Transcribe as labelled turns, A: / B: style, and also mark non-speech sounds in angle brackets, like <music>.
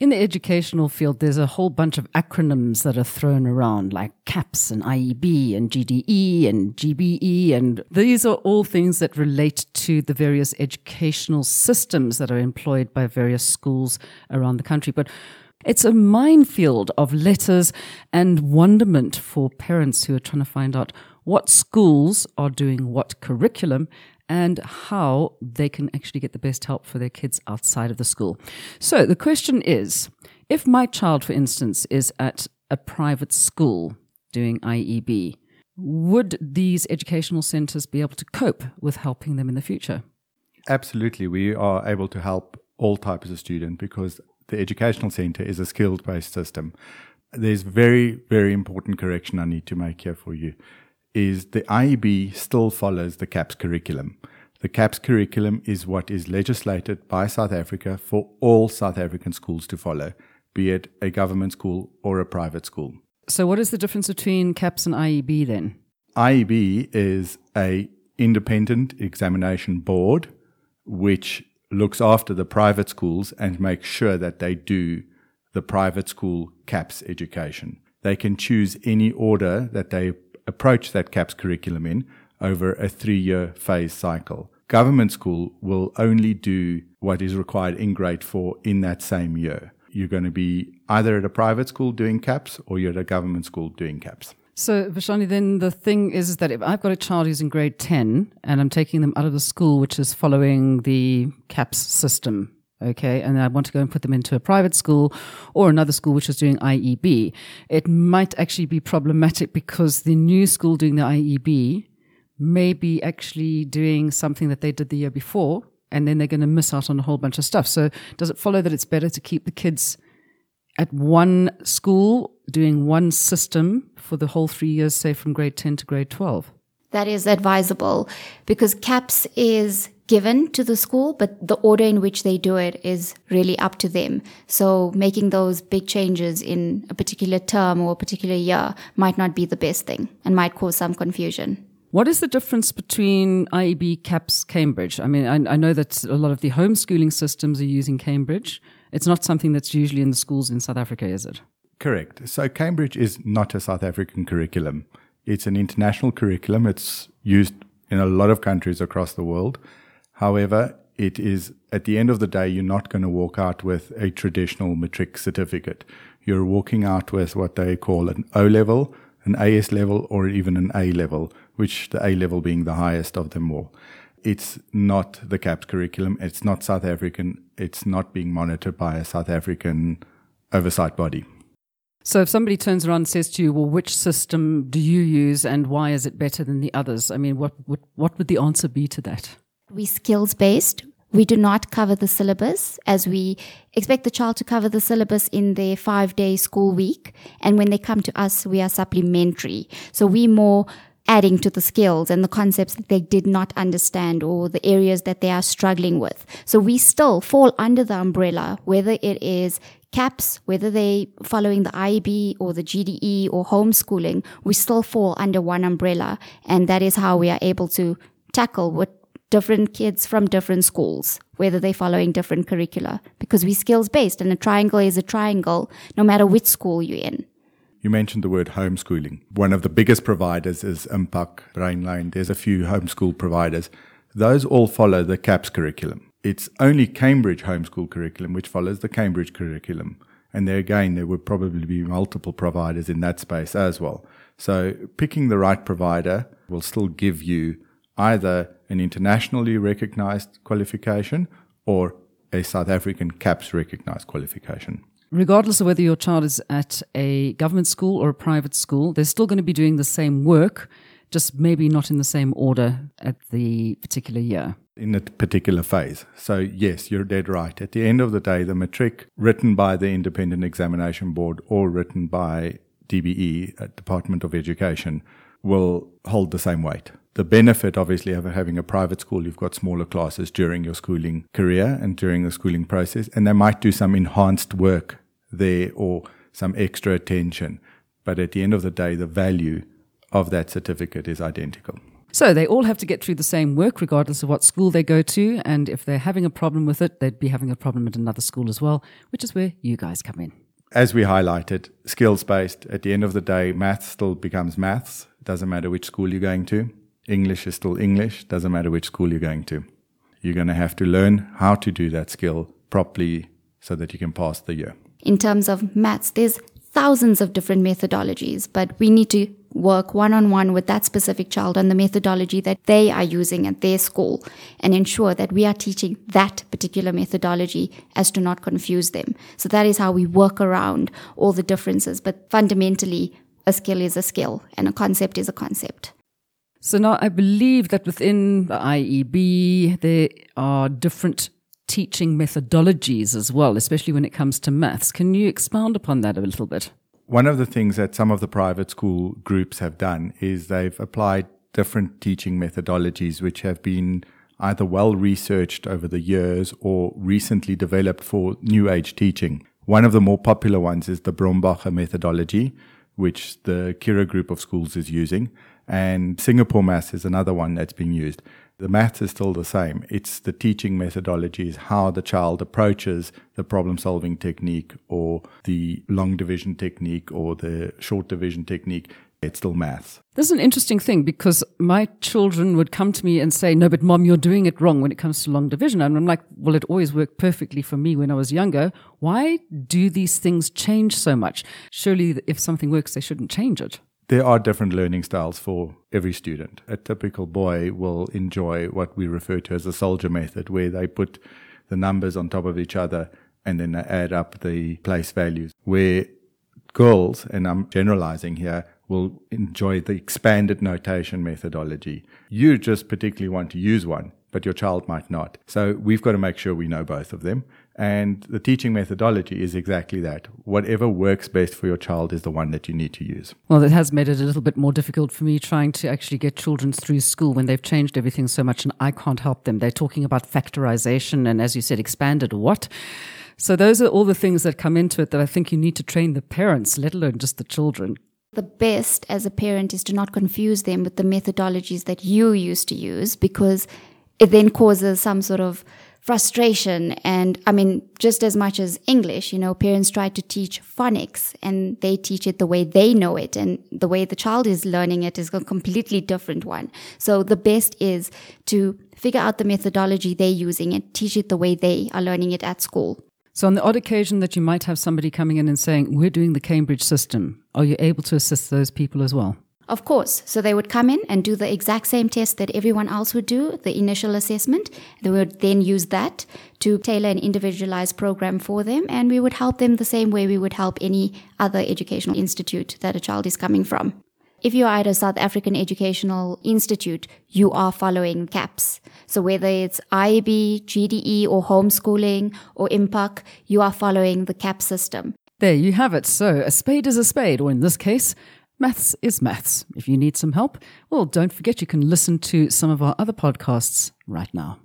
A: In the educational field, there's a whole bunch of acronyms that are thrown around, like CAPS and IEB and GDE and DBE. And these are all things that relate to the various educational systems that are employed by various schools around the country. But it's a minefield of letters and wonderment for parents who are trying to find out what schools are doing what curriculum and how they can actually get the best help for their kids outside of the school. So the question is if my child, for instance, is at a private school doing IEB, would these educational centers be able to cope with helping them in the future?
B: Absolutely. We are able to help all types of student because the educational center is a skills based system. There's very, very important correction I need to make here for you is the IEB still follows the CAPS curriculum. The CAPS curriculum is what is legislated by South Africa for all South African schools to follow, be it a government school or a private school.
A: So what is the difference between CAPS and IEB then?
B: IEB is a independent examination board which looks after the private schools and makes sure that they do the private school CAPS education. They can choose any order that they approach that CAPS curriculum in over a three year phase cycle. Government school will only do what is required in grade four in that same year. You're going to be either at a private school doing CAPS or you're at a government school doing CAPS.
A: So, Vashani, then the thing is, is that if I've got a child who's in grade 10 and I'm taking them out of the school, which is following the CAPS system, okay, and I want to go and put them into a private school or another school which is doing IEB, it might actually be problematic <laughs> because the new school doing the IEB may be actually doing something that they did the year before, and then they're going to miss out on a whole bunch of stuff. So, does it follow that it's better to keep the kids at one school doing one system for the whole three years, say from grade 10 to grade 12?
C: That is advisable because CAPS is given to the school, but the order in which they do it is really up to them. So making those big changes in a particular term or a particular year might not be the best thing and might cause some confusion.
A: What is the difference between IEB, CAPS, Cambridge? I mean, I, I, know that a lot of the homeschooling systems are using Cambridge. It's not something that's usually in the schools in South Africa, is it?
B: Correct. So Cambridge is not a South African curriculum. It's an international curriculum. It's used in a lot of countries across the world. However, it is at the end of the day, you're not going to walk out with a traditional matric certificate. You're walking out with what they call an O level, an AS level, or even an A level, which the A level being the highest of them all. It's not the CAPS curriculum. It's not South African. It's not being monitored by a South African oversight body.
A: So if somebody turns around and says to you, well, which system do you use and why is it better than the others? I mean, what, what, what would the answer be to that?
C: We skills based. We do not cover the syllabus as we expect the child to cover the syllabus in their five day school week. And when they come to us, we are supplementary. So we more adding to the skills and the concepts that they did not understand or the areas that they are struggling with. So we still fall under the umbrella, whether it is CAPS, whether they following the IEB or the GDE or homeschooling, we still fall under one umbrella. And that is how we are able to tackle what different kids from different schools, whether they're following different curricula, because we're skills based and a triangle is a triangle no matter which school you're in.
B: You mentioned the word homeschooling. One of the biggest providers is Impaq, Brainline. There's a few homeschool providers. Those all follow the CAPS curriculum. It's only Cambridge homeschool curriculum which follows the Cambridge curriculum. And there again, there would probably be multiple providers in that space as well. So picking the right provider will still give you either an internationally recognized qualification or a South African CAPS recognized qualification.
A: Regardless of whether your child is at a government school or a private school, they're still going to be doing the same work, just maybe not in the same order at the particular year.
B: In a particular phase. So, yes, you're dead right. At the end of the day, the matric written by the Independent Examination Board or written by DBE, uh, Department of Education, will hold the same weight the benefit, obviously, of having a private school, you've got smaller classes during your schooling career and during the schooling process, and they might do some enhanced work there or some extra attention. But at the end of the day, the value of that certificate is identical.
A: So they all have to get through the same work, regardless of what school they go to. And if they're having a problem with it, they'd be having a problem at another school as well, which is where you guys come in.
B: As we highlighted, skills based, at the end of the day, maths still becomes maths. It doesn't matter which school you're going to. English is still English. Doesn't matter which school you're going to. You're going to have to learn how to do that skill properly so that you can pass the year.
C: In terms of maths, there's thousands of different methodologies, but we need to work one on one with that specific child on the methodology that they are using at their school and ensure that we are teaching that particular methodology as to not confuse them. So that is how we work around all the differences. But fundamentally, a skill is a skill and a concept is a concept.
A: So now I believe that within the IEB, there are different teaching methodologies as well, especially when it comes to maths. Can you expound upon that a little bit?
B: One of the things that some of the private school groups have done is they've applied different teaching methodologies which have been either well researched over the years or recently developed for new age teaching. One of the more popular ones is the Brombacher methodology, which the Curro group of schools is using, and Singapore Maths is another one that's being used. The maths is still the same. It's the teaching methodology is how the child approaches the problem solving technique or the long division technique or the short division technique. It's still maths.
A: This is an interesting thing because my children would come to me and say, No, but mom, you're doing it wrong when it comes to long division. And I'm like, Well, it always worked perfectly for me when I was younger. Why do these things change so much? Surely, if something works, they shouldn't change it
B: there are different learning styles for every student. A typical boy will enjoy what we refer to as the soldier method, where they put the numbers on top of each other and then they add up the place values. Where girls, and I'm generalizing here, will enjoy the expanded notation methodology. You just particularly want to use one, but your child might not. So we've got to make sure we know both of them. And the teaching methodology is exactly that. Whatever works best for your child is the one that you need to use.
A: Well, it has made it a little bit more difficult for me trying to actually get children through school when they've changed everything so much and I can't help them. They're talking about factorization and, as you said, expanded what? So those are all the things that come into it that I think you need to train the parents, let alone just the children.
C: The best as a parent is to not confuse them with the methodologies that you used to use because it then causes some sort of frustration. And I mean, just as much as English, you know, parents try to teach phonics and they teach it the way they know it. And the way the child is learning it is a completely different one. So the best is to figure out the methodology they're using and teach it the way they are learning it at school.
A: So, on the odd occasion that you might have somebody coming in and saying, We're doing the Cambridge system, are you able to assist those people as well?
C: Of course. So they would come in and do the exact same test that everyone else would do, the initial assessment. They would then use that to tailor an individualized program for them, and we would help them the same way we would help any other educational institute that a child is coming from. If you are at a South African Educational Institute, you are following CAPS. So whether it's IEB, GDE, or homeschooling, or Impaq, you are following the CAPS system.
A: There you have it. So a spade is a spade, or in this case, Maths is maths. If you need some help, well, don't forget you can listen to some of our other podcasts right now.